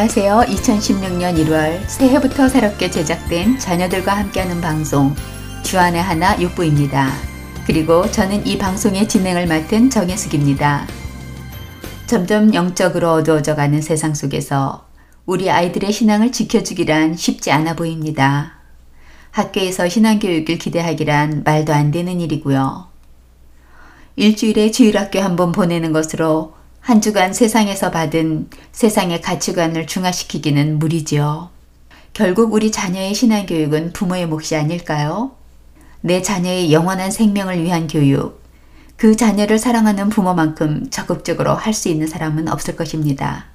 안녕하세요. 2016년 1월 새해부터 새롭게 제작된 자녀들과 함께하는 방송 주안의 하나 육부입니다. 그리고 저는 이 방송의 진행을 맡은 정혜숙입니다. 점점 영적으로 어두워져 가는 세상 속에서 우리 아이들의 신앙을 지켜주기란 쉽지 않아 보입니다. 학교에서 신앙교육을 기대하기란 말도 안 되는 일이고요. 일주일에 주일학교 한 번 보내는 것으로 한 주간 세상에서 받은 세상의 가치관을 중화시키기는 무리지요. 결국 우리 자녀의 신앙교육은 부모의 몫이 아닐까요? 내 자녀의 영원한 생명을 위한 교육, 그 자녀를 사랑하는 부모만큼 적극적으로 할 수 있는 사람은 없을 것입니다.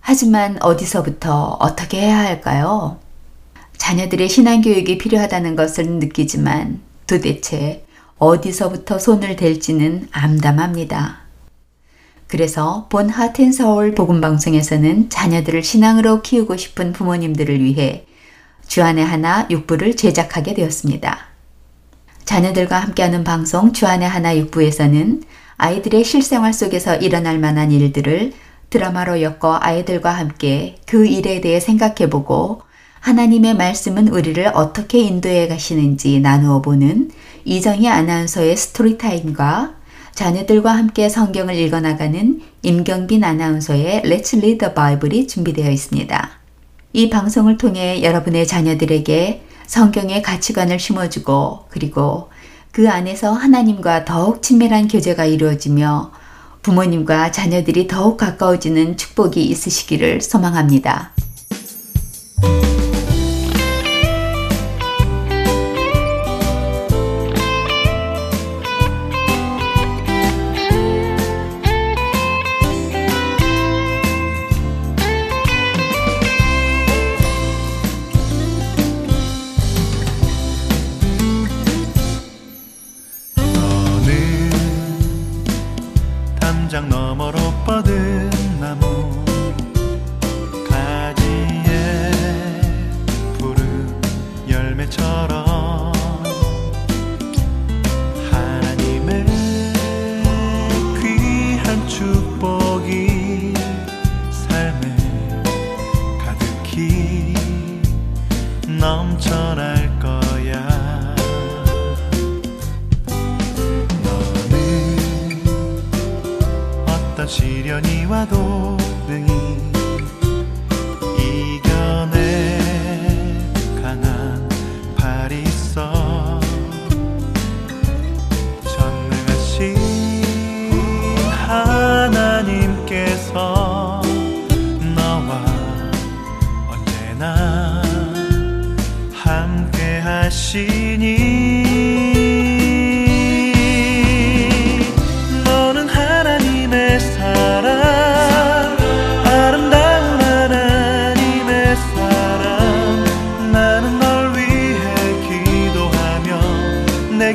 하지만 어디서부터 어떻게 해야 할까요? 자녀들의 신앙교육이 필요하다는 것을 느끼지만 도대체 어디서부터 손을 댈지는 암담합니다. 그래서 본 하텐 서울 복음방송에서는 자녀들을 신앙으로 키우고 싶은 부모님들을 위해 주안의 하나 육부를 제작하게 되었습니다. 자녀들과 함께하는 방송 주안의 하나 육부에서는 아이들의 실생활 속에서 일어날 만한 일들을 드라마로 엮어 아이들과 함께 그 일에 대해 생각해보고 하나님의 말씀은 우리를 어떻게 인도해 가시는지 나누어 보는 이정희 아나운서의 스토리타임과 자녀들과 함께 성경을 읽어나가는 임경빈 아나운서의 Let's Read the Bible이 준비되어 있습니다. 이 방송을 통해 여러분의 자녀들에게 성경의 가치관을 심어주고 그리고 그 안에서 하나님과 더욱 친밀한 교제가 이루어지며 부모님과 자녀들이 더욱 가까워지는 축복이 있으시기를 소망합니다.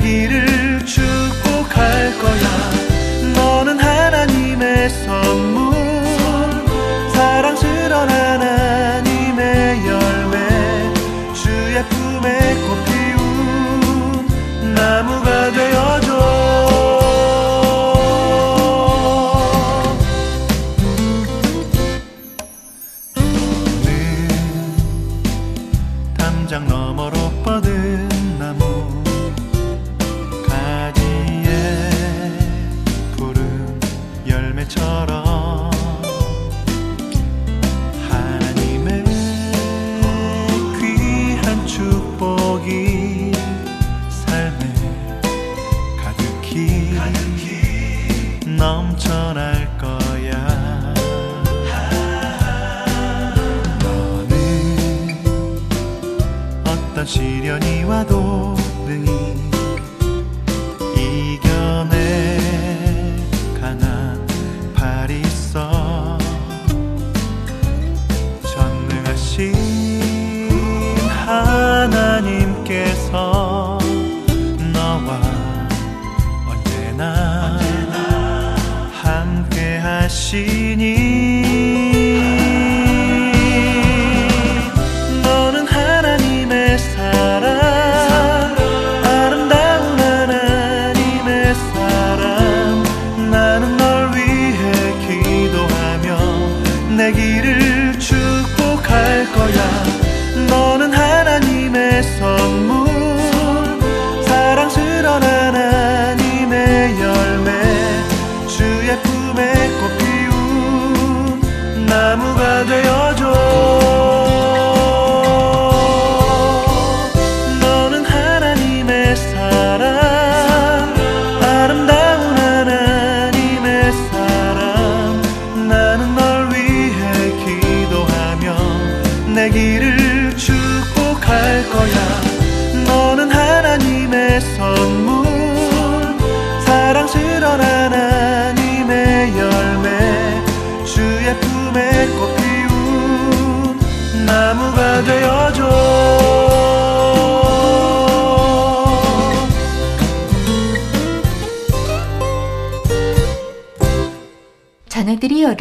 내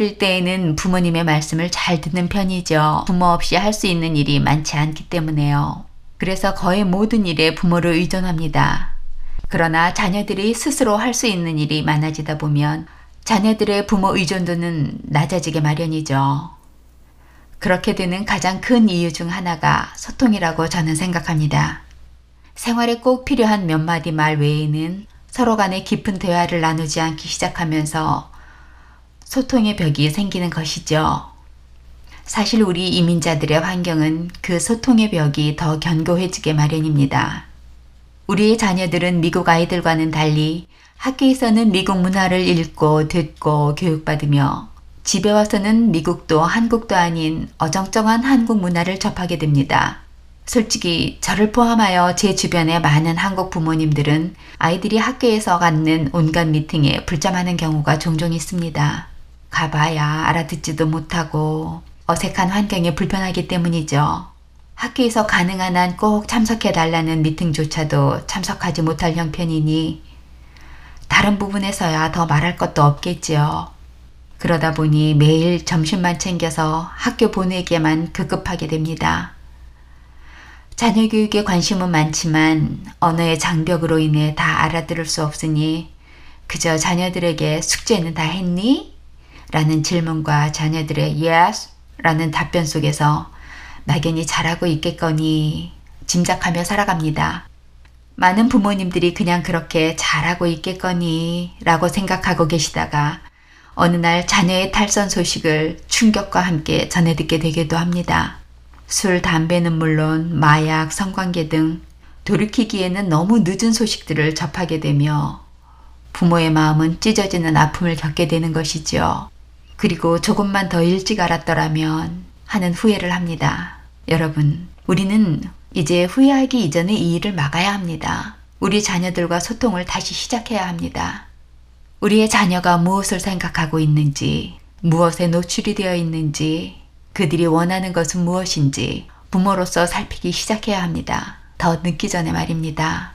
어릴 때에는 부모님의 말씀을 잘 듣는 편이죠. 부모 없이 할 수 있는 일이 많지 않기 때문에요. 그래서 거의 모든 일에 부모를 의존합니다. 그러나 자녀들이 스스로 할 수 있는 일이 많아지다 보면 자녀들의 부모 의존도는 낮아지게 마련이죠. 그렇게 되는 가장 큰 이유 중 하나가 소통이라고 저는 생각합니다. 생활에 꼭 필요한 몇 마디 말 외에는 서로 간에 깊은 대화를 나누지 않기 시작하면서 소통의 벽이 생기는 것이죠. 사실 우리 이민자들의 환경은 그 소통의 벽이 더 견고해지게 마련입니다. 우리의 자녀들은 미국 아이들과는 달리 학교에서는 미국 문화를 읽고 듣고 교육받으며 집에 와서는 미국도 한국도 아닌 어정쩡한 한국 문화를 접하게 됩니다. 솔직히 저를 포함하여 제 주변의 많은 한국 부모님들은 아이들이 학교에서 갖는 온갖 미팅에 불참하는 경우가 종종 있습니다. 가봐야 알아듣지도 못하고 어색한 환경에 불편하기 때문이죠. 학교에서 가능한 한 꼭 참석해 달라는 미팅조차도 참석하지 못할 형편이니 다른 부분에서야 더 말할 것도 없겠지요. 그러다 보니 매일 점심만 챙겨서 학교 보내기에만 급급하게 됩니다. 자녀 교육에 관심은 많지만 언어의 장벽으로 인해 다 알아들을 수 없으니 그저 자녀들에게 숙제는 다 했니? 라는 질문과 자녀들의 yes 라는 답변 속에서 막연히 잘하고 있겠거니 짐작하며 살아갑니다. 많은 부모님들이 그냥 그렇게 잘하고 있겠거니 라고 생각하고 계시다가 어느 날 자녀의 탈선 소식을 충격과 함께 전해 듣게 되기도 합니다. 술, 담배는 물론 마약, 성관계 등 돌이키기에는 너무 늦은 소식들을 접하게 되며 부모의 마음은 찢어지는 아픔을 겪게 되는 것이죠. 그리고 조금만 더 일찍 알았더라면 하는 후회를 합니다. 여러분, 우리는 이제 후회하기 이전에 이 일을 막아야 합니다. 우리 자녀들과 소통을 다시 시작해야 합니다. 우리의 자녀가 무엇을 생각하고 있는지, 무엇에 노출이 되어 있는지, 그들이 원하는 것은 무엇인지 부모로서 살피기 시작해야 합니다. 더 늦기 전에 말입니다.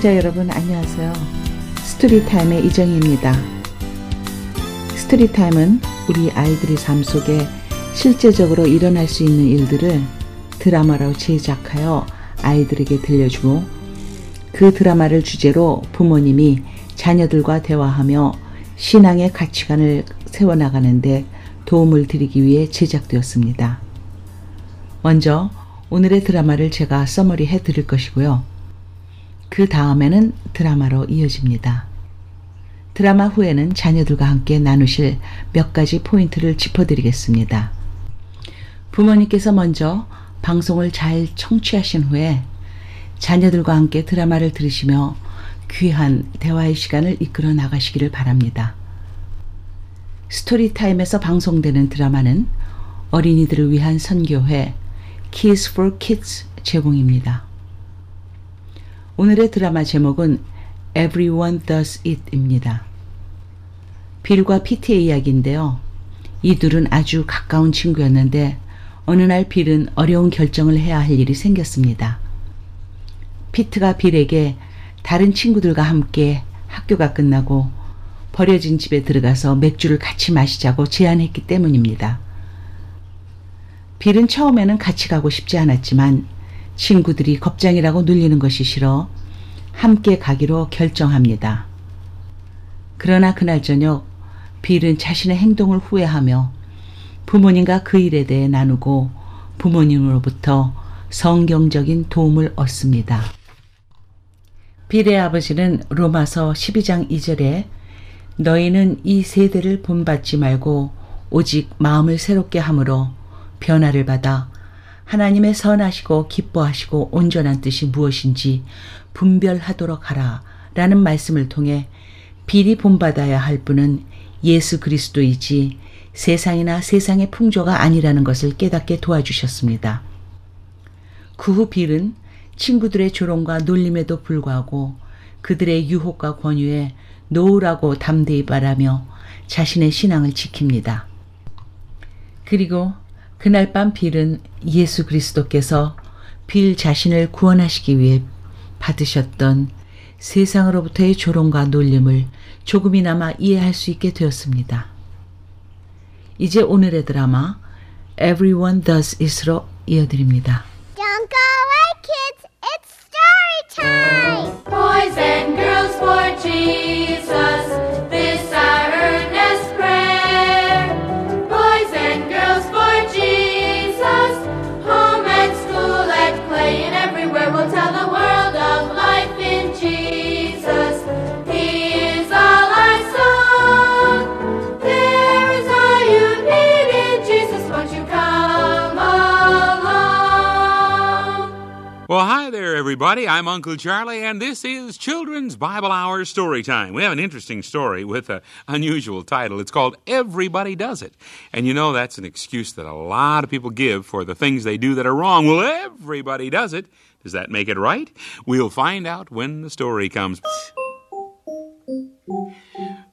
애청자 여러분 안녕하세요. 스토리타임의 이정희입니다. 스토리타임은 우리 아이들의 삶 속에 실제적으로 일어날 수 있는 일들을 드라마로 제작하여 아이들에게 들려주고 그 드라마를 주제로 부모님이 자녀들과 대화하며 신앙의 가치관을 세워나가는데 도움을 드리기 위해 제작되었습니다. 먼저 오늘의 드라마를 제가 써머리 해 드릴 것이고요. 그 다음에는 드라마로 이어집니다. 드라마 후에는 자녀들과 함께 나누실 몇 가지 포인트를 짚어드리겠습니다. 부모님께서 먼저 방송을 잘 청취하신 후에 자녀들과 함께 드라마를 들으시며 귀한 대화의 시간을 이끌어 나가시기를 바랍니다. 스토리타임에서 방송되는 드라마는 어린이들을 위한 선교회 Kids for Kids 제공입니다. 오늘의 드라마 제목은 Everyone Does It입니다. 빌과 피트의 이야기인데요. 이 둘은 아주 가까운 친구였는데 어느 날 빌은 어려운 결정을 해야 할 일이 생겼습니다. 피트가 빌에게 다른 친구들과 함께 학교가 끝나고 버려진 집에 들어가서 맥주를 같이 마시자고 제안했기 때문입니다. 빌은 처음에는 같이 가고 싶지 않았지만 친구들이 겁장이라고 눌리는 것이 싫어 함께 가기로 결정합니다. 그러나 그날 저녁 빌은 자신의 행동을 후회하며 부모님과 그 일에 대해 나누고 부모님으로부터 성경적인 도움을 얻습니다. 빌의 아버지는 로마서 12장 2절에 너희는 이 세대를 본받지 말고 오직 마음을 새롭게 함으로 변화를 받아 하나님의 선하시고 기뻐하시고 온전한 뜻이 무엇인지 분별하도록 하라 라는 말씀을 통해 빌이 본받아야 할 분은 예수 그리스도이지 세상이나 세상의 풍조가 아니라는 것을 깨닫게 도와주셨습니다. 그 후 빌은 친구들의 조롱과 놀림에도 불구하고 그들의 유혹과 권유에 놓으라고 담대히 바라며 자신의 신앙을 지킵니다. 그리고 그날 밤 빌은 예수 그리스도께서 빌 자신을 구원하시기 위해 받으셨던 세상으로부터의 조롱과 놀림을 조금이나마 이해할 수 있게 되었습니다. 이제 오늘의 드라마 Everyone Does It으로 이어드립니다. Don't go away, kids. It's story time. Boys and girls for Jesus, Well, hi there, everybody. I'm Uncle Charlie, and this is Children's Bible Hour Story Time. We have an interesting story with an unusual title. It's called Everybody Does It. And you know, that's an excuse that a lot of people give for the things they do that are wrong. Well, everybody does it. Does that make it right? We'll find out when the story comes.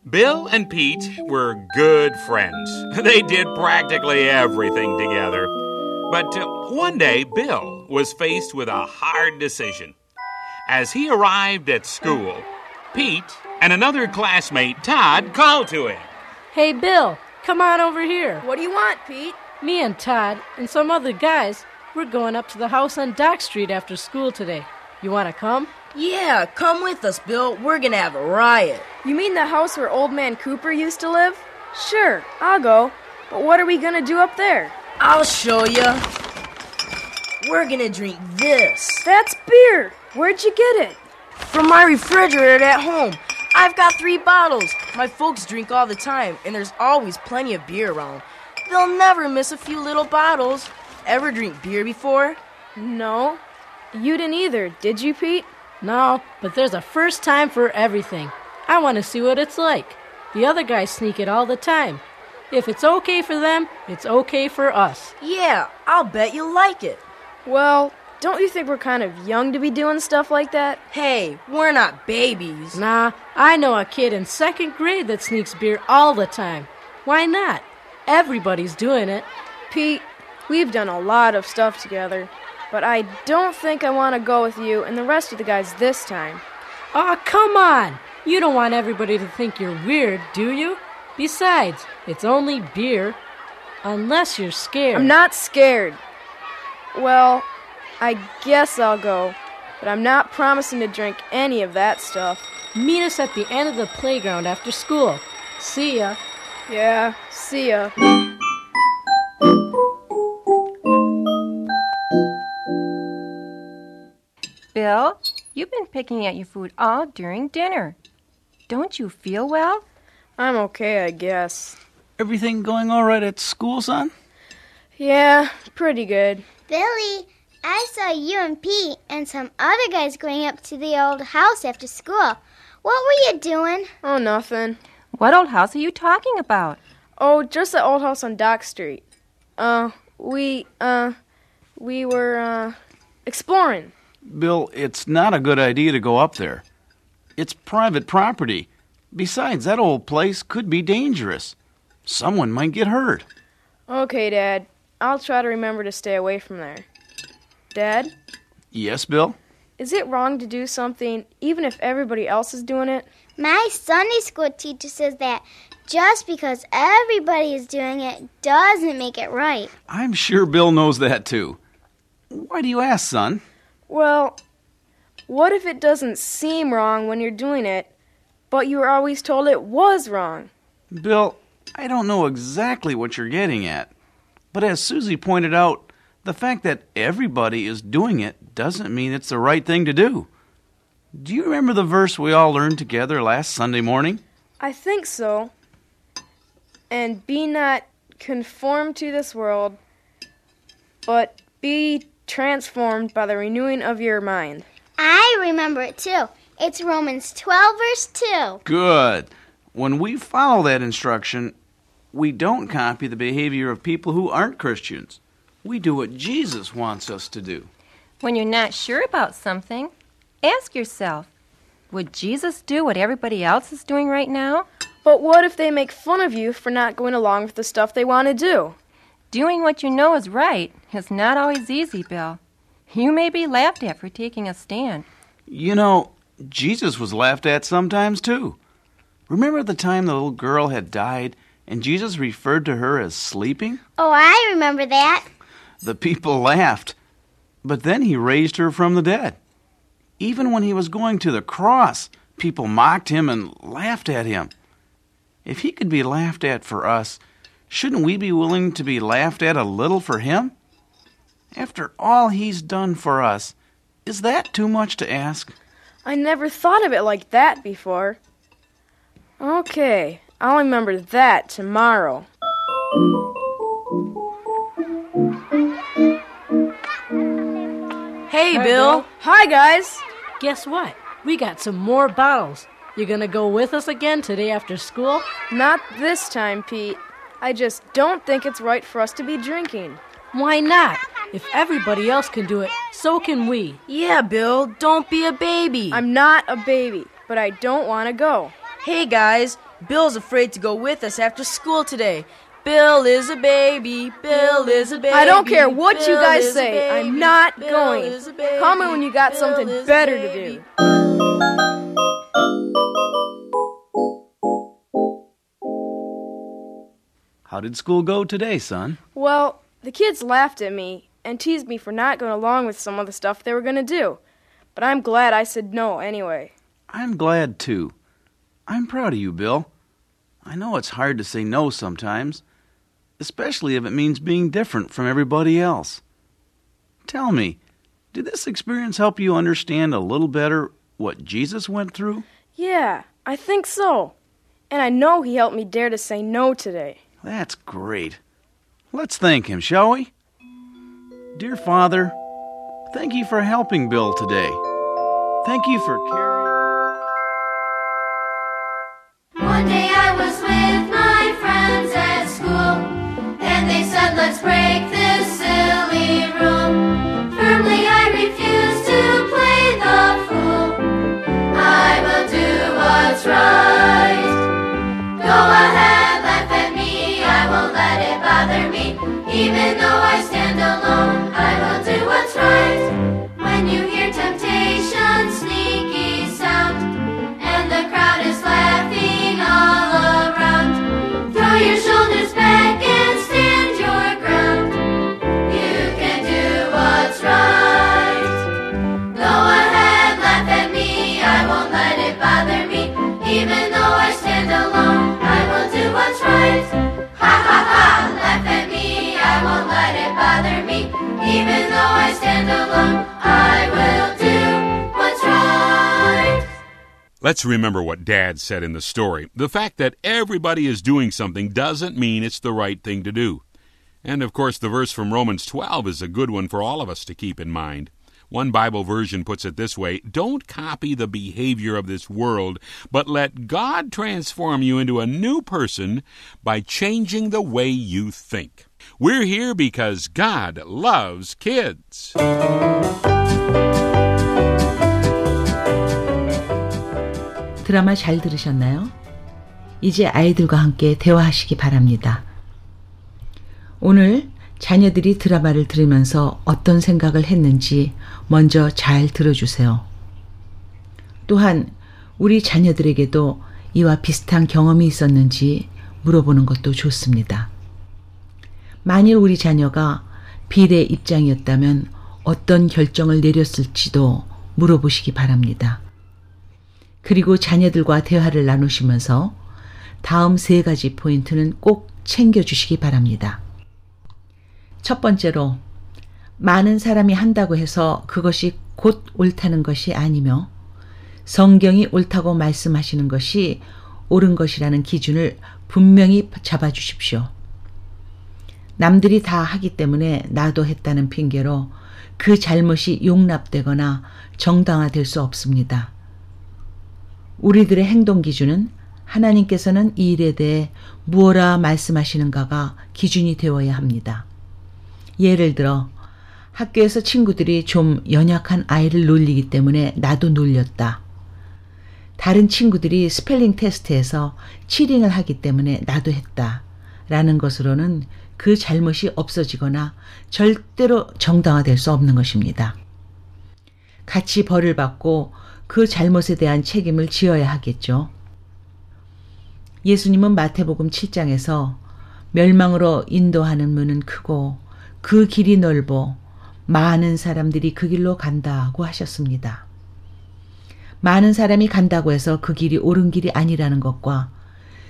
Bill and Pete were good friends. They did practically everything together. But uh, one day, Bill was faced with a hard decision. As he arrived at school, Pete and another classmate, Todd, called to him. Hey, Bill, come on over here. What do you want, Pete? Me and Todd and some other guys, we're going up to the house on Dock Street after school today. You want to come? Yeah, come with us, Bill. We're gonna have a riot. You mean the house where old man Cooper used to live? Sure, I'll go. But what are we gonna do up there? I'll show you. We're gonna drink this That's beer! Where'd you get it? from my refrigerator at home. I've got three bottles. My folks drink all the time, and there's always plenty of beer around. They'll never miss a few little bottles. Ever drink beer before? No. You didn't either, did you, Pete? No, but there's a first time for everything. I want to see what it's like. The other guys sneak it all the time. If it's okay for them, it's okay for us. Yeah, I'll bet you'll like it. Well, don't you think we're kind of young to be doing stuff like that? Hey, we're not babies. Nah, I know a kid in second grade that sneaks beer all the time. Why not? Everybody's doing it. Pete, we've done a lot of stuff together. but I don't think I want to go with you and the rest of the guys this time. Aw, come on! You don't want everybody to think you're weird, do you? Besides, it's only beer. Unless you're scared. I'm not scared. Well, I guess I'll go, but I'm not promising to drink any of that stuff. Meet us at the end of the playground after school. See ya. Yeah, see ya. Bill, you've been picking at your food all during dinner. Don't you feel well? I'm okay, I guess. Everything going all right at school, son? Yeah, pretty good. Billy, I saw you and Pete and some other guys going up to the old house after school. What were you doing? Oh, nothing. What old house are you talking about? Oh, just the old house on Dock Street. Uh, we, uh, we were, uh, exploring. Bill, it's not a good idea to go up there. It's private property. Besides, that old place could be dangerous. Someone might get hurt. Okay, Dad. I'll try to remember to stay away from there. Dad, Yes, Bill? is it wrong to do something even if everybody else is doing it? My Sunday school teacher says that just because everybody is doing it doesn't make it right. I'm sure Bill knows that too. Why do you ask, son? Well, what if it doesn't seem wrong when you're doing it, but you were always told it was wrong? Bill, I don't know exactly what you're getting at. But as Susie pointed out, the fact that everybody is doing it doesn't mean it's the right thing to do. Do you remember the verse we all learned together last Sunday morning? I think so. And be not conformed to this world, but be transformed by the renewing of your mind. I remember it too. It's Romans 12, verse 2. Good. When we follow that instruction, we don't copy the behavior of people who aren't Christians. We do what Jesus wants us to do. When you're not sure about something, ask yourself Would Jesus do what everybody else is doing right now? But what if they make fun of you for not going along with the stuff they want to do? Doing what you know is right is not always easy, Bill. You may be laughed at for taking a stand. You know, Jesus was laughed at sometimes too. Remember the time the little girl had died and Jesus referred to her as sleeping? Oh, I remember that. The people laughed, but then he raised her from the dead. Even when he was going to the cross, people mocked him and laughed at him. If he could be laughed at for us, shouldn't we be willing to be laughed at a little for him? After all he's done for us, is that too much to ask? I never thought of it like that before. Okay, I'll remember that tomorrow. Hey, Hi, Bill. Bill. Hi, guys. Guess what? We got some more bottles. You gonna go with us again today after school? Not this time, Pete. I just don't think it's right for us to be drinking. Why not? If everybody else can do it, so can we. Yeah, Bill, don't be a baby. I'm not a baby, but I don't want to go. Hey, guys, Bill's afraid to go with us after school today. Bill is a baby. Bill is a baby. I don't care what you guys say. I'm not Bill going. is a. Call me when you got Bill something better to do. How did school go today, son? Well, the kids laughed at me and teased me for not going along with some of the stuff they were going to do. But I'm glad I said no anyway. I'm glad too. I'm proud of you, Bill. I know it's hard to say no sometimes, especially if it means being different from everybody else. Tell me, did this experience help you understand a little better what Jesus went through? Yeah, I think so. And I know he helped me dare to say no today. That's great. Let's thank him, shall we? Dear Father, thank you for helping Bill today. Thank you for caring. Even though Let's remember what Dad said in the story. The fact that everybody is doing something doesn't mean it's the right thing to do. And of course, the verse from Romans 12 is a good one for all of us to keep in mind. One Bible version puts it this way Don't copy the behavior of this world, but let God transform you into a new person by changing the way you think. We're here because God loves kids. 드라마 잘 들으셨나요? 이제 아이들과 함께 대화하시기 바랍니다. 오늘 자녀들이 드라마를 들으면서 어떤 생각을 했는지 먼저 잘 들어주세요. 또한 우리 자녀들에게도 이와 비슷한 경험이 있었는지 물어보는 것도 좋습니다. 만일 우리 자녀가 빌의 입장이었다면 어떤 결정을 내렸을지도 물어보시기 바랍니다. 그리고 자녀들과 대화를 나누시면서 다음 세 가지 포인트는 꼭 챙겨주시기 바랍니다. 첫 번째로, 많은 사람이 한다고 해서 그것이 곧 옳다는 것이 아니며 성경이 옳다고 말씀하시는 것이 옳은 것이라는 기준을 분명히 잡아주십시오. 남들이 다 하기 때문에 나도 했다는 핑계로 그 잘못이 용납되거나 정당화될 수 없습니다. 우리들의 행동 기준은 하나님께서는 이 일에 대해 무엇라 말씀하시는가가 기준이 되어야 합니다. 예를 들어 학교에서 친구들이 좀 연약한 아이를 놀리기 때문에 나도 놀렸다. 다른 친구들이 스펠링 테스트에서 치링을 하기 때문에 나도 했다. 라는 것으로는 그 잘못이 없어지거나 절대로 정당화될 수 없는 것입니다. 같이 벌을 받고 그 잘못에 대한 책임을 지어야 하겠죠. 예수님은 마태복음 7장에서 멸망으로 인도하는 문은 크고 그 길이 넓어 많은 사람들이 그 길로 간다고 하셨습니다. 많은 사람이 간다고 해서 그 길이 옳은 길이 아니라는 것과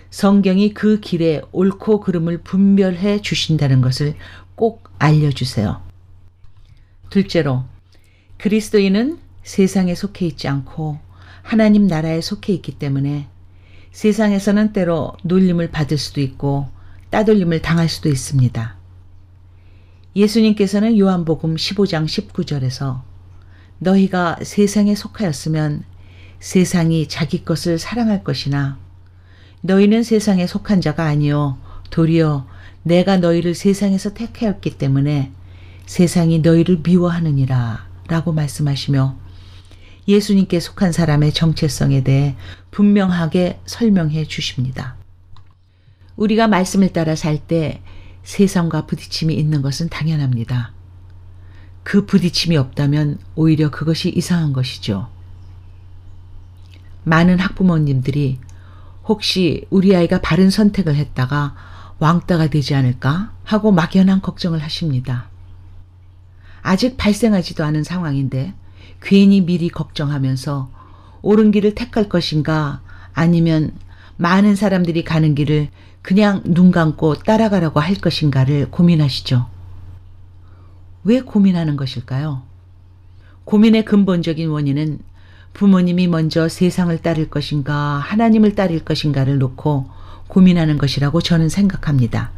성경이 그 길에 옳고 그름을 분별해 주신다는 것을 꼭 알려주세요. 둘째로, 그리스도인은 세상에 속해 있지 않고 하나님 나라에 속해 있기 때문에 세상에서는 때로 놀림을 받을 수도 있고 따돌림을 당할 수도 있습니다. 예수님께서는 요한복음 15장 19절에서 너희가 세상에 속하였으면 세상이 자기 것을 사랑할 것이나 너희는 세상에 속한 자가 아니요 도리어 내가 너희를 세상에서 택하였기 때문에 세상이 너희를 미워하느니라 라고 말씀하시며 예수님께 속한 사람의 정체성에 대해 분명하게 설명해 주십니다. 우리가 말씀을 따라 살 때 세상과 부딪힘이 있는 것은 당연합니다. 그 부딪힘이 없다면 오히려 그것이 이상한 것이죠. 많은 학부모님들이 혹시 우리 아이가 바른 선택을 했다가 왕따가 되지 않을까 하고 막연한 걱정을 하십니다. 아직 발생하지도 않은 상황인데 괜히 미리 걱정하면서 옳은 길을 택할 것인가 아니면 많은 사람들이 가는 길을 그냥 눈 감고 따라가라고 할 것인가를 고민하시죠. 왜 고민하는 것일까요? 고민의 근본적인 원인은 부모님이 먼저 세상을 따를 것인가 하나님을 따를 것인가를 놓고 고민하는 것이라고 저는 생각합니다.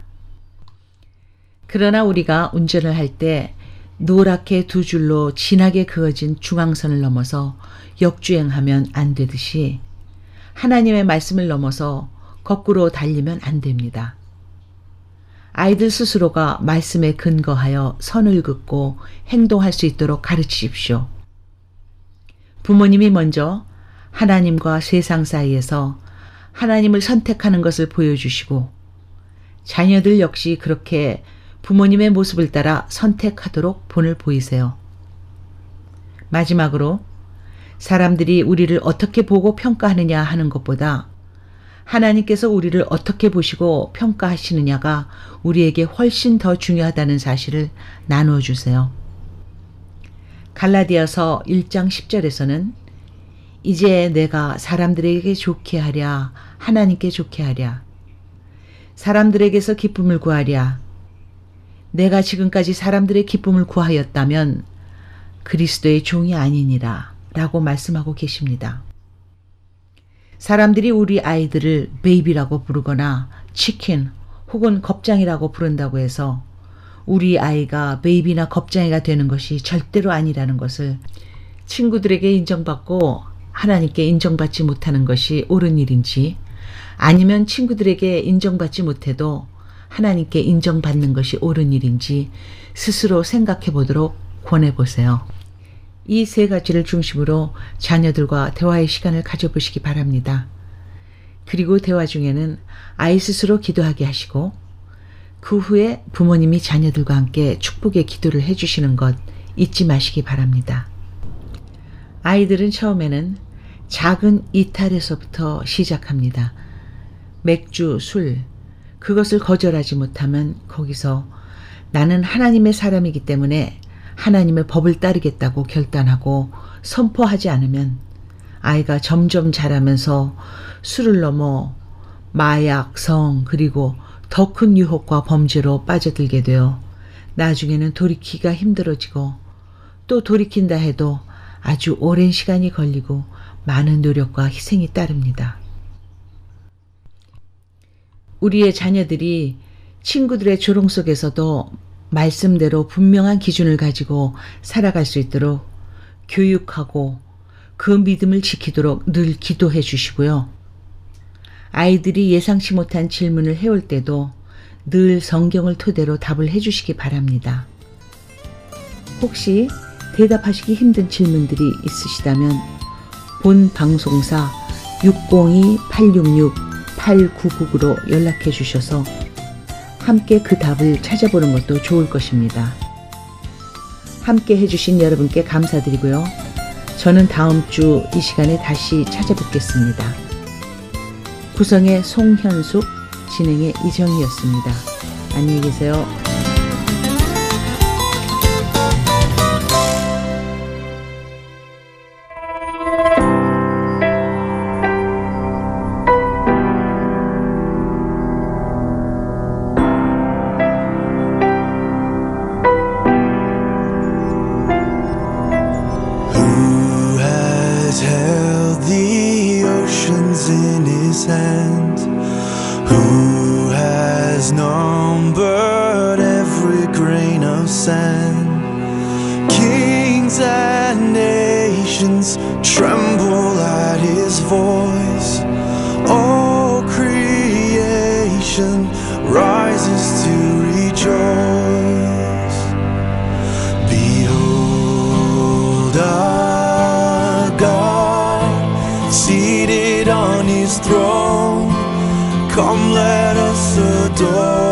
그러나 우리가 운전을 할 때 노랗게 두 줄로 진하게 그어진 중앙선을 넘어서 역주행하면 안 되듯이 하나님의 말씀을 넘어서 거꾸로 달리면 안 됩니다. 아이들 스스로가 말씀에 근거하여 선을 긋고 행동할 수 있도록 가르치십시오. 부모님이 먼저 하나님과 세상 사이에서 하나님을 선택하는 것을 보여주시고 자녀들 역시 그렇게 부모님의 모습을 따라 선택하도록 본을 보이세요. 마지막으로 사람들이 우리를 어떻게 보고 평가하느냐 하는 것보다 하나님께서 우리를 어떻게 보시고 평가하시느냐가 우리에게 훨씬 더 중요하다는 사실을 나누어 주세요. 갈라디아서 1장 10절에서는 이제 내가 사람들에게 좋게 하랴 하나님께 좋게 하랴 사람들에게서 기쁨을 구하랴 내가 지금까지 사람들의 기쁨을 구하였다면 그리스도의 종이 아니니라 라고 말씀하고 계십니다. 사람들이 우리 아이들을 베이비라고 부르거나 치킨 혹은 겁장이라고 부른다고 해서 우리 아이가 베이비나 겁장이가 되는 것이 절대로 아니라는 것을 친구들에게 인정받고 하나님께 인정받지 못하는 것이 옳은 일인지 아니면 친구들에게 인정받지 못해도 하나님께 인정받는 것이 옳은 일인지 스스로 생각해 보도록 권해 보세요. 이 세 가지를 중심으로 자녀들과 대화의 시간을 가져보시기 바랍니다. 그리고 대화 중에는 아이 스스로 기도하게 하시고 그 후에 부모님이 자녀들과 함께 축복의 기도를 해주시는 것 잊지 마시기 바랍니다. 아이들은 처음에는 작은 이탈에서부터 시작합니다. 맥주, 술, 그것을 거절하지 못하면 거기서 나는 하나님의 사람이기 때문에 하나님의 법을 따르겠다고 결단하고 선포하지 않으면 아이가 점점 자라면서 술을 넘어 마약, 성, 그리고 더 큰 유혹과 범죄로 빠져들게 되어 나중에는 돌이키기가 힘들어지고 또 돌이킨다 해도 아주 오랜 시간이 걸리고 많은 노력과 희생이 따릅니다. 우리의 자녀들이 친구들의 조롱 속에서도 말씀대로 분명한 기준을 가지고 살아갈 수 있도록 교육하고 그 믿음을 지키도록 늘 기도해 주시고요. 아이들이 예상치 못한 질문을 해올 때도 늘 성경을 토대로 답을 해 주시기 바랍니다. 혹시 대답하시기 힘든 질문들이 있으시다면 본 방송사 602-866-8999로 연락해 주셔서 함께 그 답을 찾아보는 것도 좋을 것입니다. 함께 해주신 여러분께 감사드리고요. 저는 다음 주 이 시간에 다시 찾아뵙겠습니다. 구성의 송현숙, 진행의 이정희였습니다. 안녕히 계세요. Sand? Kings and nations tremble at his voice. All creation rises to rejoice. Behold our God seated on his throne. Come, let us adore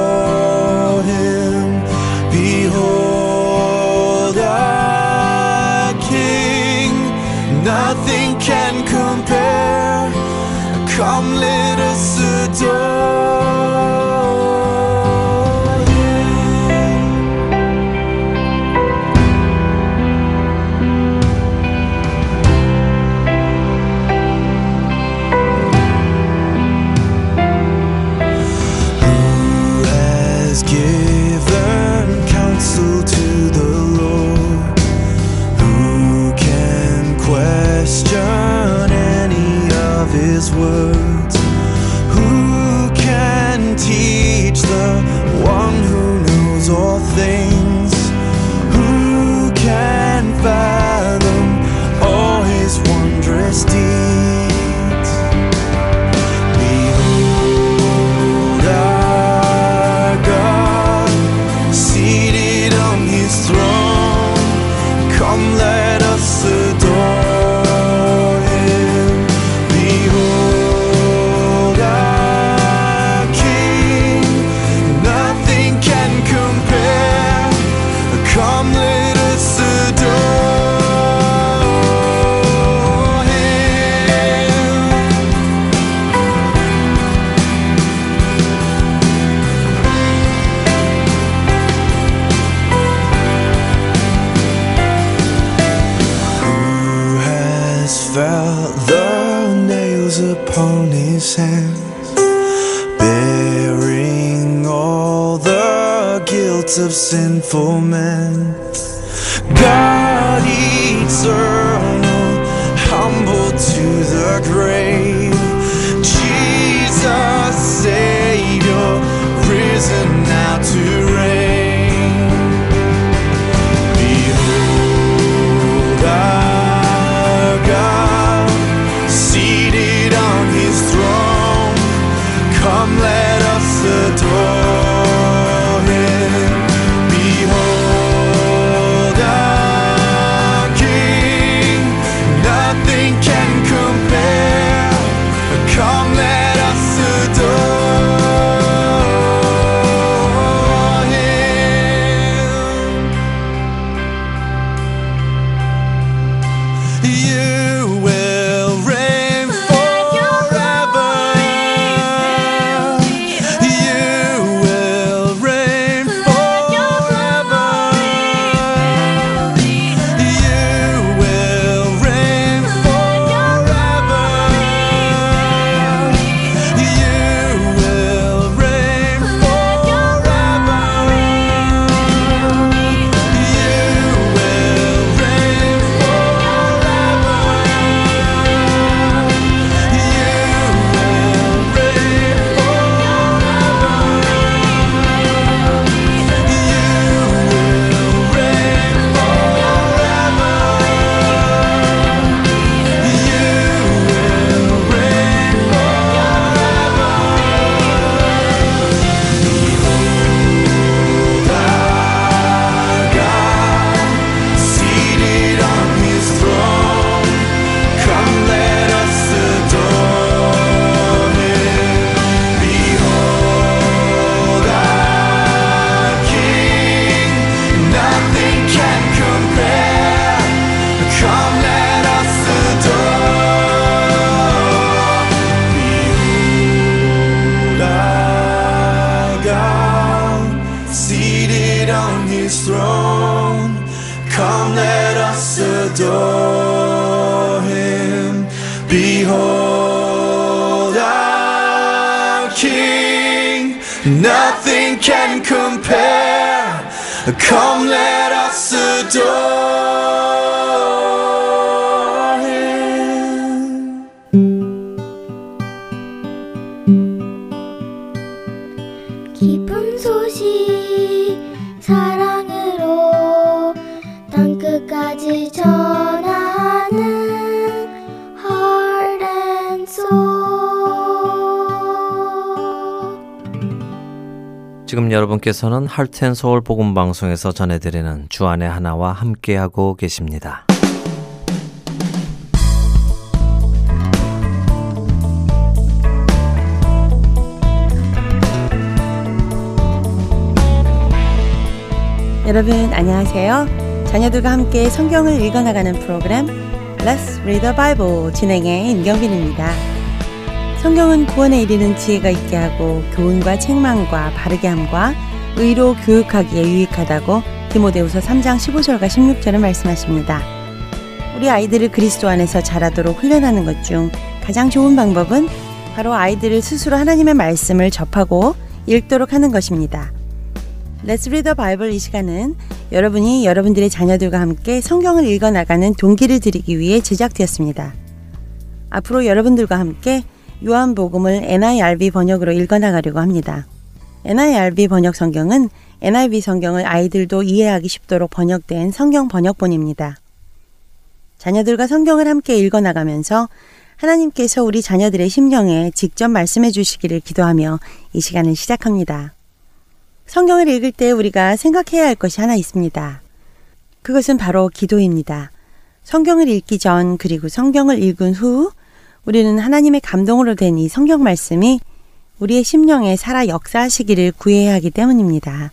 여러분께서는 할텐 서울 복음 방송에서 전해드리는 주안의 하나와 함께하고 계십니다. 여러분 안녕하세요. 자녀들과 함께 성경을 읽어나가는 프로그램 Let's Read the Bible 진행의 임경빈입니다. 성경은 구원에 이르는 지혜가 있게 하고 교훈과 책망과 바르게 함과 의로 교육하기에 유익하다고 디모데후서 3장 15절과 16절을 말씀하십니다. 우리 아이들을 그리스도 안에서 자라도록 훈련하는 것 중 가장 좋은 방법은 바로 아이들을 스스로 하나님의 말씀을 접하고 읽도록 하는 것입니다. Let's Read the Bible 이 시간은 여러분이 여러분들의 자녀들과 함께 성경을 읽어 나가는 동기를 드리기 위해 제작되었습니다. 앞으로 여러분들과 함께 요한복음을 NIRV 번역으로 읽어 나가려고 합니다. NIRV 번역 성경은 NIV 성경을 아이들도 이해하기 쉽도록 번역된 성경 번역본입니다. 자녀들과 성경을 함께 읽어 나가면서 하나님께서 우리 자녀들의 심령에 직접 말씀해 주시기를 기도하며 이 시간을 시작합니다. 성경을 읽을 때 우리가 생각해야 할 것이 하나 있습니다. 그것은 바로 기도입니다. 성경을 읽기 전 그리고 성경을 읽은 후 우리는 하나님의 감동으로 된 이 성경 말씀이 우리의 심령에 살아 역사하시기를 구해야 하기 때문입니다.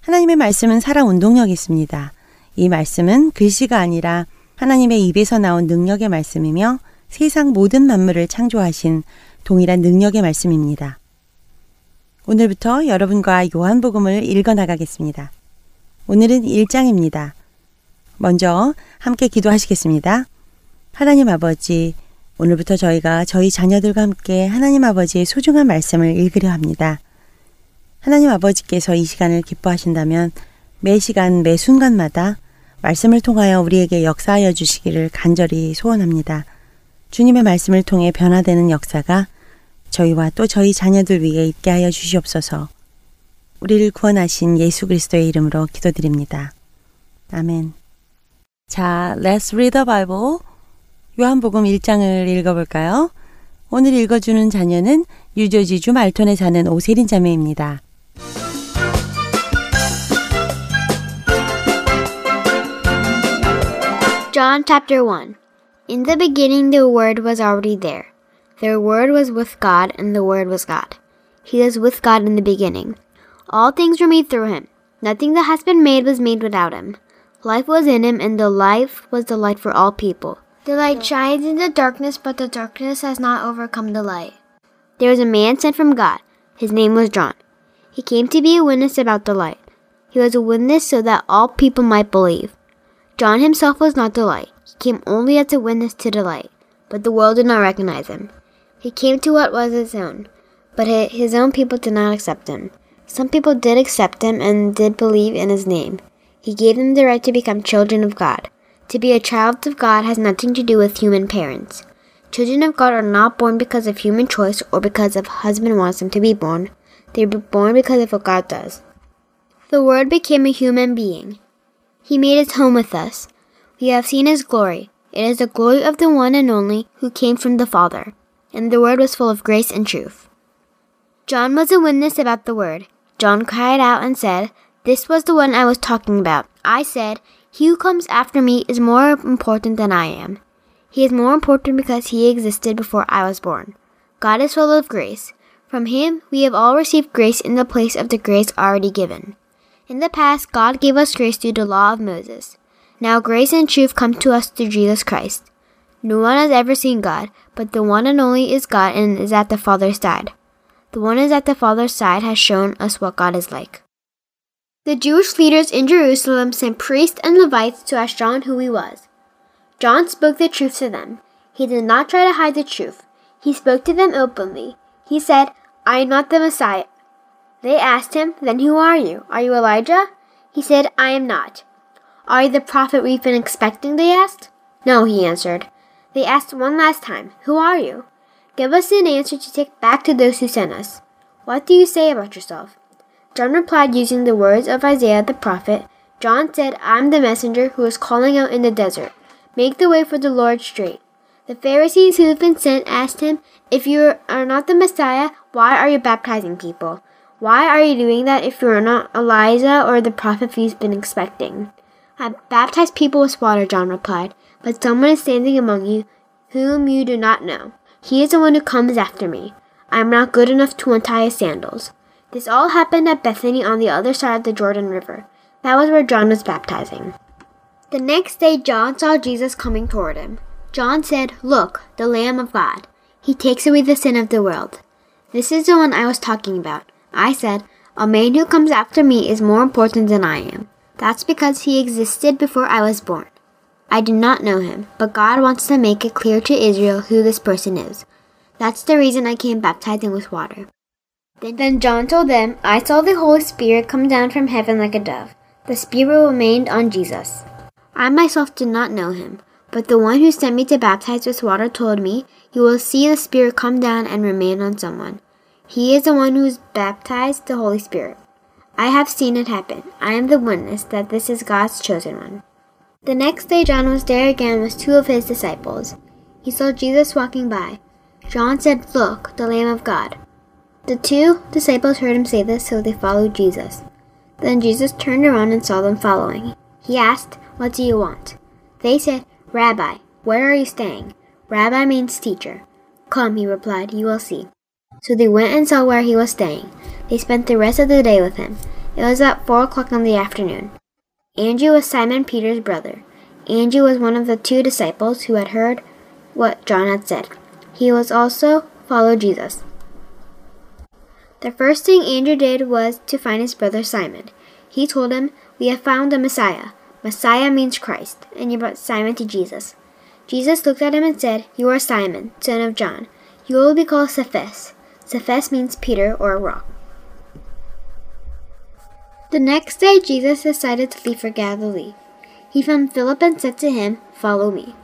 하나님의 말씀은 살아 운동력이 있습니다. 이 말씀은 글씨가 아니라 하나님의 입에서 나온 능력의 말씀이며 세상 모든 만물을 창조하신 동일한 능력의 말씀입니다. 오늘부터 여러분과 요한복음을 읽어 나가겠습니다. 오늘은 1장입니다. 먼저 함께 기도하시겠습니다. 하나님 아버지, 오늘부터 저희가 저희 자녀들과 함께 하나님 아버지의 소중한 말씀을 읽으려 합니다. 하나님 아버지께서 이 시간을 기뻐하신다면 매 시간 매 순간마다 말씀을 통하여 우리에게 역사하여 주시기를 간절히 소원합니다. 주님의 말씀을 통해 변화되는 역사가 저희와 또 저희 자녀들 위해 있게 하여 주시옵소서. 우리를 구원하신 예수 그리스도의 이름으로 기도드립니다. 아멘. 자, Let's read the Bible. 요한복음 1장을 읽어볼까요? 오늘 읽어주는 자녀는 유저지주 말톤에 사는 오세린 자매입니다. John chapter 1 In the beginning, the Word was already there. The Word was with God, and the Word was God. He was with God in the beginning. All things were made through him. Nothing that has been made was made without him. Life was in him, and the life was the light for all people. The light shines in the darkness, but the darkness has not overcome the light. There was a man sent from God. His name was John. He came to be a witness about the light. He was a witness so that all people might believe. John himself was not the light. He came only as a witness to the light, but the world did not recognize him. He came to what was his own, but his own people did not accept him. Some people did accept him and did believe in his name. He gave them the right to become children of God. To be a child of God has nothing to do with human parents. Children of God are not born because of human choice or because a husband wants them to be born. They are born because of what God does. The Word became a human being. He made his home with us. We have seen his glory. It is the glory of the one and only who came from the Father. And the Word was full of grace and truth. John was a witness about the Word. John cried out and said, This was the one I was talking about. I said, He who comes after me is more important than I am. He is more important because he existed before I was born. God is full of grace. From him we have all received grace in the place of the grace already given. In the past, God gave us grace through the law of Moses. Now grace and truth come to us through Jesus Christ. No one has ever seen God, but the one and only is God and is at the Father's side. The one is at the Father's side has shown us what God is like. The Jewish leaders in Jerusalem sent priests and Levites to ask John who he was. John spoke the truth to them. He did not try to hide the truth. He spoke to them openly. He said, I am not the Messiah. They asked him, Then who are you? Are you Elijah? He said, I am not. Are you the prophet we've been expecting? They asked. No, he answered. They asked one last time, Who are you? Give us an answer to take back to those who sent us. What do you say about yourself? John replied using the words of Isaiah the prophet. John said, I'm the messenger who is calling out in the desert. Make the way for the Lord straight. The Pharisees who have been sent asked him, If you are not the Messiah, why are you baptizing people? Why are you doing that if you are not Elijah or the prophet we've been expecting? I baptize people with water, John replied, but someone is standing among you whom you do not know. He is the one who comes after me. I am not good enough to untie his sandals. This all happened at Bethany on the other side of the Jordan River. That was where John was baptizing. The next day, John saw Jesus coming toward him. John said, Look, the Lamb of God. He takes away the sin of the world. This is the one I was talking about. I said, A man who comes after me is more important than I am. That's because he existed before I was born. I do not know him, but God wants to make it clear to Israel who this person is. That's the reason I came baptizing with water. Then John told them, I saw the Holy Spirit come down from heaven like a dove. The Spirit remained on Jesus. I myself did not know him, but the one who sent me to baptize with water told me, You will see the Spirit come down and remain on someone. He is the one who is baptized the Holy Spirit. I have seen it happen. I am the witness that this is God's chosen one. The next day, John was there again with two of his disciples. He saw Jesus walking by. John said, Look, the Lamb of God. The two disciples heard him say this, so they followed Jesus. Then Jesus turned around and saw them following. He asked, What do you want? They said, Rabbi, where are you staying? Rabbi means teacher. Come, he replied, you will see. So they went and saw where he was staying. They spent the rest of the day with him. It was at four o'clock in the afternoon. Andrew was Simon Peter's brother. Andrew was one of the two disciples who had heard what John had said. He was also followed Jesus. The first thing Andrew did was to find his brother Simon. He told him, We have found the Messiah. Messiah means Christ, and he brought Simon to Jesus. Jesus looked at him and said, You are Simon, son of John. You will be called Cephas. Cephas means Peter or rock. The next day, Jesus decided to leave for Galilee. He found Philip and said to him, Follow me.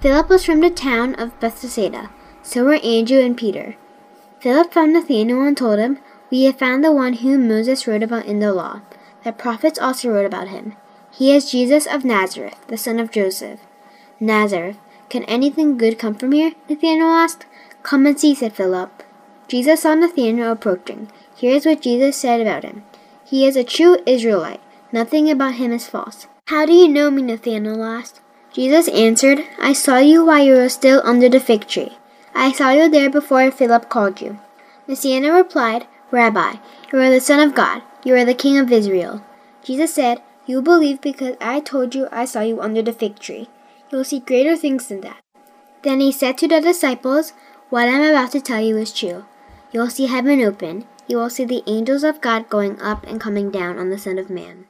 Philip was from the town of Bethsaida, so were Andrew and Peter. Philip found Nathanael and told him, We have found the one whom Moses wrote about in the law. The prophets also wrote about him. He is Jesus of Nazareth, the son of Joseph. Nazareth, can anything good come from here? Nathanael asked. Come and see, said Philip. Jesus saw Nathanael approaching. Here is what Jesus said about him. He is a true Israelite. Nothing about him is false. How do you know me? Nathanael asked. Jesus answered, I saw you while you were still under the fig tree. I saw you there before Philip called you. Nathanael replied, Rabbi, you are the Son of God. You are the King of Israel. Jesus said, You believe because I told you I saw you under the fig tree. You'll see greater things than that. Then he said to the disciples, What I'm about to tell you is true. You'll see heaven open. You will see the angels of God going up and coming down on the Son of Man.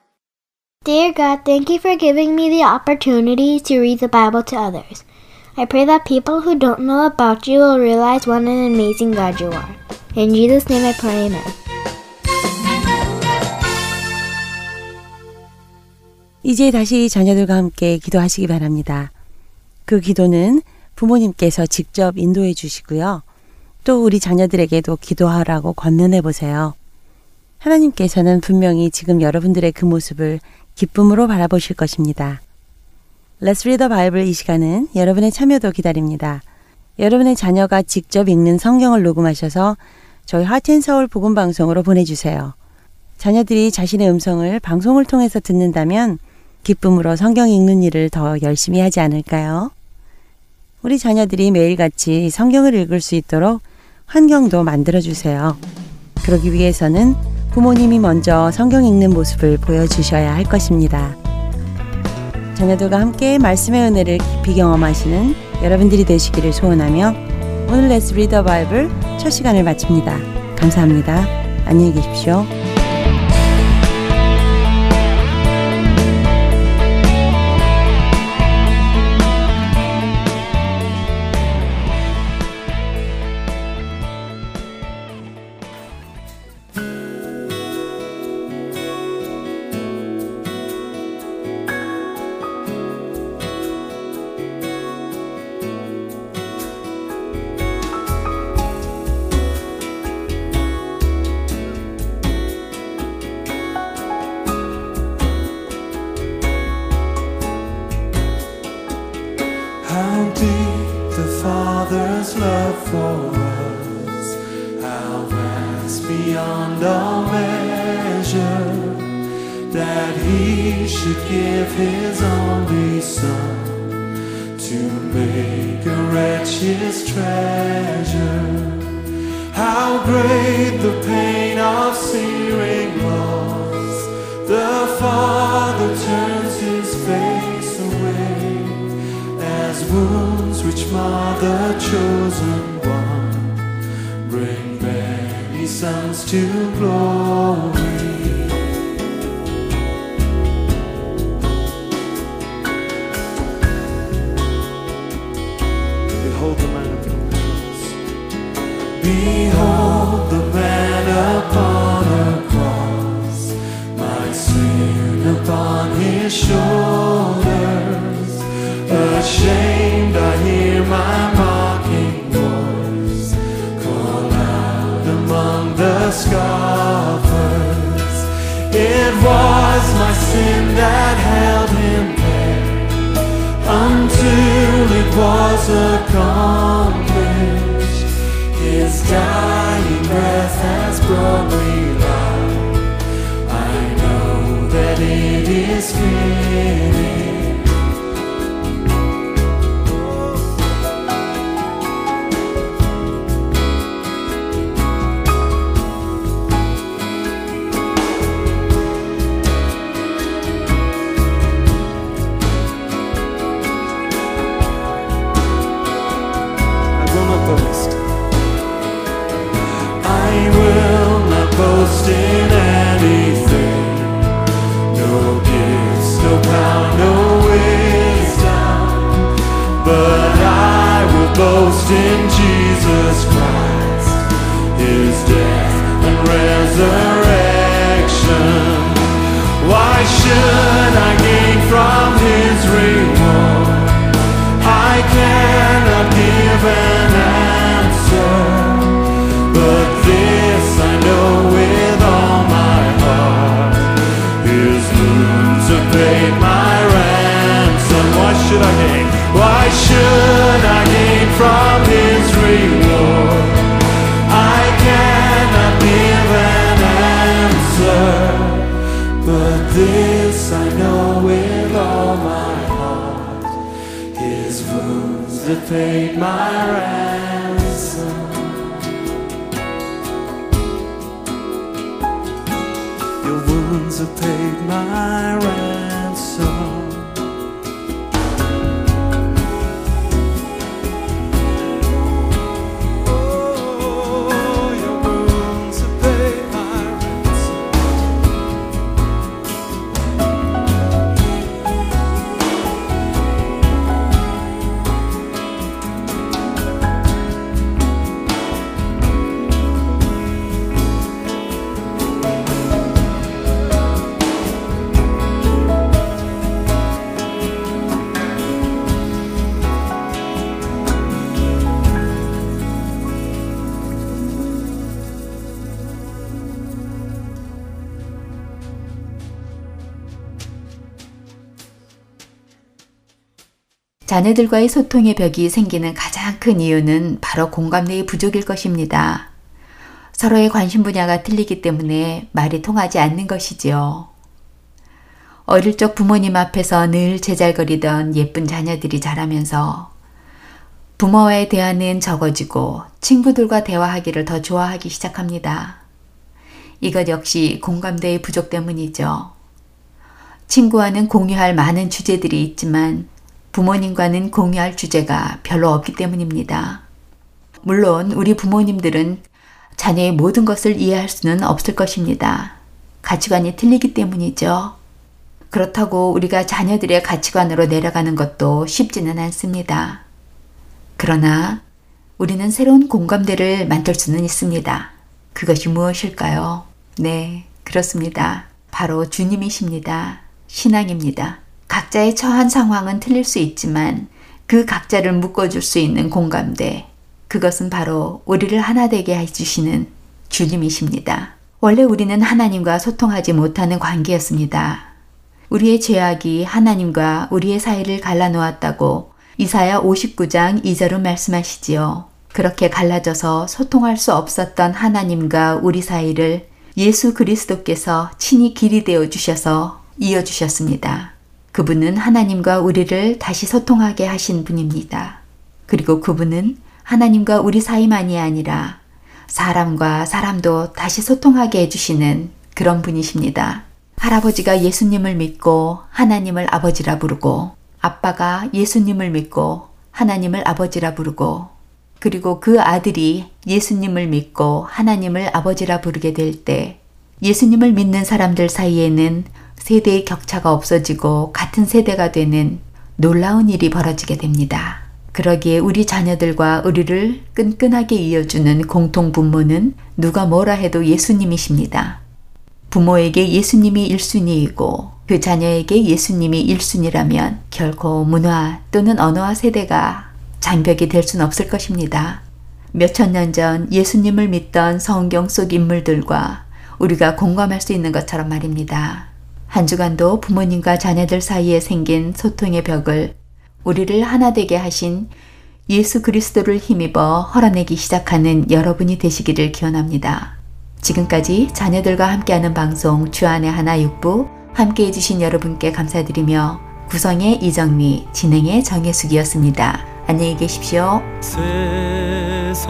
Dear God, thank you for giving me the opportunity to read the Bible to others. I pray that people who don't know about you will realize what an amazing God you are. In Jesus' name I pray, amen. 이제 다시 자녀들과 함께 기도하시기 바랍니다. 그 기도는 부모님께서 직접 인도해 주시고요. 또 우리 자녀들에게도 기도하라고 권면해 보세요. 하나님께서는 분명히 지금 여러분들의 그 모습을 기쁨으로 바라보실 것입니다. Let's Read the Bible 이 시간은 여러분의 참여도 기다립니다. 여러분의 자녀가 직접 읽는 성경을 녹음하셔서 저희 하트앤서울 복음방송으로 보내주세요. 자녀들이 자신의 음성을 방송을 통해서 듣는다면 기쁨으로 성경 읽는 일을 더 열심히 하지 않을까요? 우리 자녀들이 매일같이 성경을 읽을 수 있도록 환경도 만들어주세요. 그러기 위해서는 부모님이 먼저 성경 읽는 모습을 보여주셔야 할 것입니다. 자녀들과 함께 말씀의 은혜를 깊이 경험하시는 여러분들이 되시기를 소원하며 오늘 Read the Bible 첫 시간을 마칩니다. 감사합니다. 안녕히 계십시오. 자녀들과의 소통의 벽이 생기는 가장 큰 이유는 바로 공감대의 부족일 것입니다. 서로의 관심 분야가 틀리기 때문에 말이 통하지 않는 것이지요. 어릴 적 부모님 앞에서 늘 제잘거리던 예쁜 자녀들이 자라면서 부모와의 대화는 적어지고 친구들과 대화하기를 더 좋아하기 시작합니다. 이것 역시 공감대의 부족 때문이죠. 친구와는 공유할 많은 주제들이 있지만 부모님과는 공유할 주제가 별로 없기 때문입니다. 물론 우리 부모님들은 자녀의 모든 것을 이해할 수는 없을 것입니다. 가치관이 틀리기 때문이죠. 그렇다고 우리가 자녀들의 가치관으로 내려가는 것도 쉽지는 않습니다. 그러나 우리는 새로운 공감대를 만들 수는 있습니다. 그것이 무엇일까요? 네, 그렇습니다. 바로 주님이십니다. 신앙입니다. 각자의 처한 상황은 틀릴 수 있지만 그 각자를 묶어줄 수 있는 공감대. 그것은 바로 우리를 하나 되게 해주시는 주님이십니다. 원래 우리는 하나님과 소통하지 못하는 관계였습니다. 우리의 죄악이 하나님과 우리의 사이를 갈라놓았다고 이사야 59장 2절은 말씀하시지요. 그렇게 갈라져서 소통할 수 없었던 하나님과 우리 사이를 예수 그리스도께서 친히 길이 되어 주셔서 이어 주셨습니다. 그분은 하나님과 우리를 다시 소통하게 하신 분입니다. 그리고 그분은 하나님과 우리 사이만이 아니라 사람과 사람도 다시 소통하게 해주시는 그런 분이십니다. 할아버지가 예수님을 믿고 하나님을 아버지라 부르고 아빠가 예수님을 믿고 하나님을 아버지라 부르고 그리고 그 아들이 예수님을 믿고 하나님을 아버지라 부르게 될 때 예수님을 믿는 사람들 사이에는 세대의 격차가 없어지고 같은 세대가 되는 놀라운 일이 벌어지게 됩니다. 그러기에 우리 자녀들과 우리를 끈끈하게 이어주는 공통 분모는 누가 뭐라 해도 예수님이십니다. 부모에게 예수님이 1순위이고 그 자녀에게 예수님이 1순위라면 결코 문화 또는 언어와 세대가 장벽이 될 수는 없을 것입니다. 몇 천 년 전 예수님을 믿던 성경 속 인물들과 우리가 공감할 수 있는 것처럼 말입니다. 한 주간도 부모님과 자녀들 사이에 생긴 소통의 벽을 우리를 하나 되게 하신 예수 그리스도를 힘입어 헐어내기 시작하는 여러분이 되시기를 기원합니다. 지금까지 자녀들과 함께하는 방송 주안의 하나 육부 함께 해 주신 여러분께 감사드리며 구성의 이정미, 진행의 정혜숙이었습니다. 안녕히 계십시오. 세상에